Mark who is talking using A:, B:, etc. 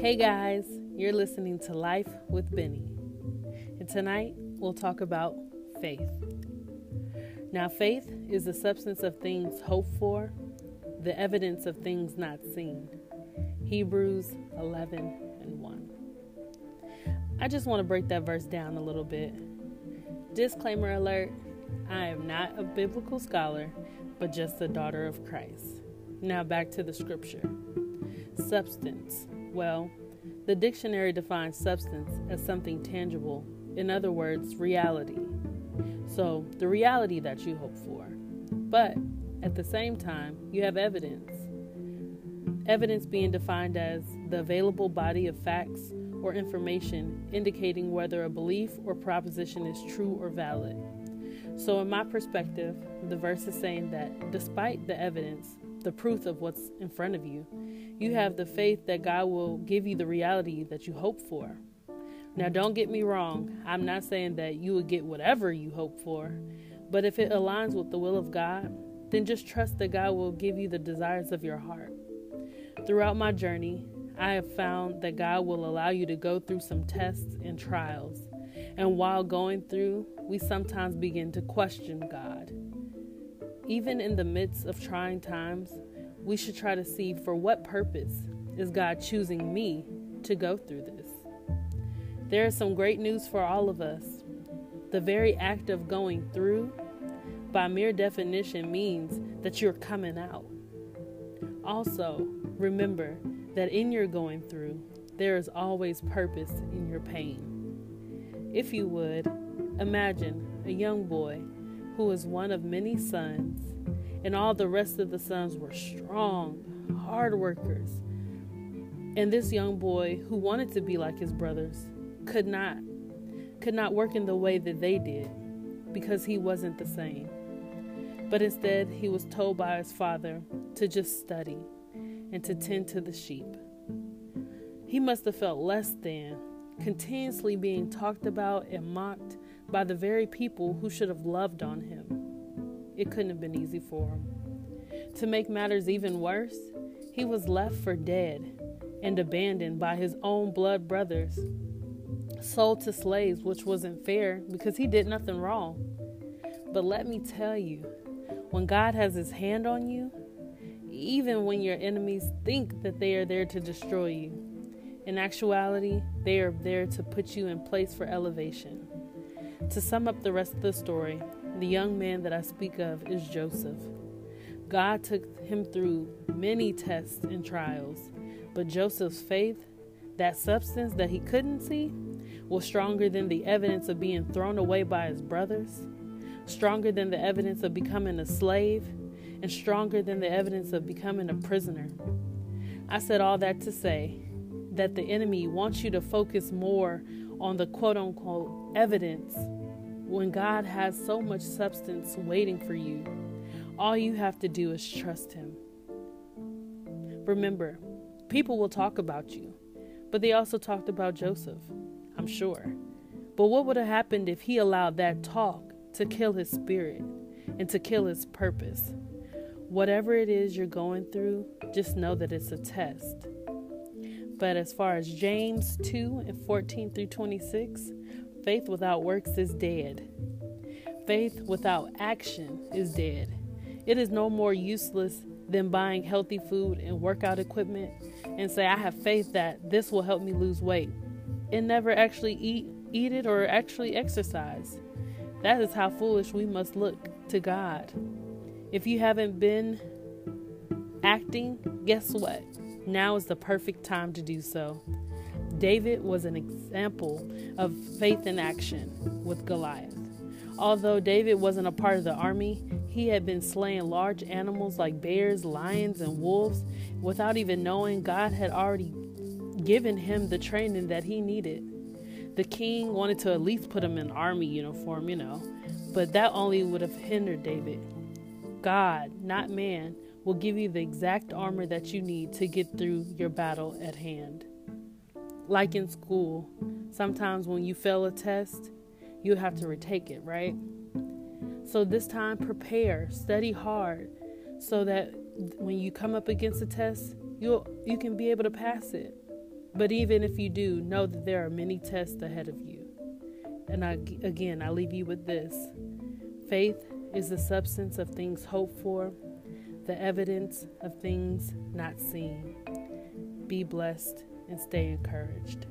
A: Hey guys, you're listening to Life with Benny. And tonight we'll talk about faith. Now, faith is the substance of things hoped for, the evidence of things not seen. Hebrews 11 and 1. I just want to break that verse down a little bit. Disclaimer alert I am not a biblical scholar, but just a daughter of Christ. Now back to the scripture. Substance. Well, the dictionary defines substance as something tangible, in other words, reality. So, the reality that you hope for. But at the same time, you have evidence. Evidence being defined as the available body of facts or information indicating whether a belief or proposition is true or valid. So, in my perspective, the verse is saying that despite the evidence, the proof of what's in front of you, you have the faith that God will give you the reality that you hope for. Now, don't get me wrong, I'm not saying that you will get whatever you hope for, but if it aligns with the will of God, then just trust that God will give you the desires of your heart. Throughout my journey, I have found that God will allow you to go through some tests and trials. And while going through, we sometimes begin to question God. Even in the midst of trying times, we should try to see for what purpose is God choosing me to go through this. There is some great news for all of us. The very act of going through, by mere definition, means that you're coming out. Also, remember that in your going through, there is always purpose in your pain. If you would, imagine a young boy who was one of many sons, and all the rest of the sons were strong, hard workers. And this young boy who wanted to be like his brothers could not could not work in the way that they did because he wasn't the same. But instead, he was told by his father to just study and to tend to the sheep. He must have felt less than, continuously being talked about and mocked by the very people who should have loved on him. It couldn't have been easy for him. To make matters even worse, he was left for dead and abandoned by his own blood brothers, sold to slaves, which wasn't fair because he did nothing wrong. But let me tell you, when God has his hand on you, even when your enemies think that they are there to destroy you, in actuality, they are there to put you in place for elevation. To sum up the rest of the story, the young man that I speak of is Joseph. God took him through many tests and trials, but Joseph's faith, that substance that he couldn't see, was stronger than the evidence of being thrown away by his brothers, stronger than the evidence of becoming a slave, and stronger than the evidence of becoming a prisoner. I said all that to say that the enemy wants you to focus more on the quote unquote evidence when God has so much substance waiting for you, all you have to do is trust Him. Remember, people will talk about you, but they also talked about Joseph, I'm sure. But what would have happened if he allowed that talk to kill his spirit and to kill his purpose? Whatever it is you're going through, just know that it's a test. But as far as James 2 and 14 through 26, Faith without works is dead. Faith without action is dead. It is no more useless than buying healthy food and workout equipment and say, I have faith that this will help me lose weight, and never actually eat, eat it or actually exercise. That is how foolish we must look to God. If you haven't been acting, guess what? Now is the perfect time to do so. David was an example of faith in action with Goliath. Although David wasn't a part of the army, he had been slaying large animals like bears, lions, and wolves without even knowing God had already given him the training that he needed. The king wanted to at least put him in army uniform, you know, but that only would have hindered David. God, not man, will give you the exact armor that you need to get through your battle at hand. Like in school, sometimes when you fail a test, you have to retake it, right? So this time, prepare, study hard, so that when you come up against a test, you you can be able to pass it. But even if you do, know that there are many tests ahead of you. And I, again, I leave you with this faith is the substance of things hoped for, the evidence of things not seen. Be blessed and stay encouraged.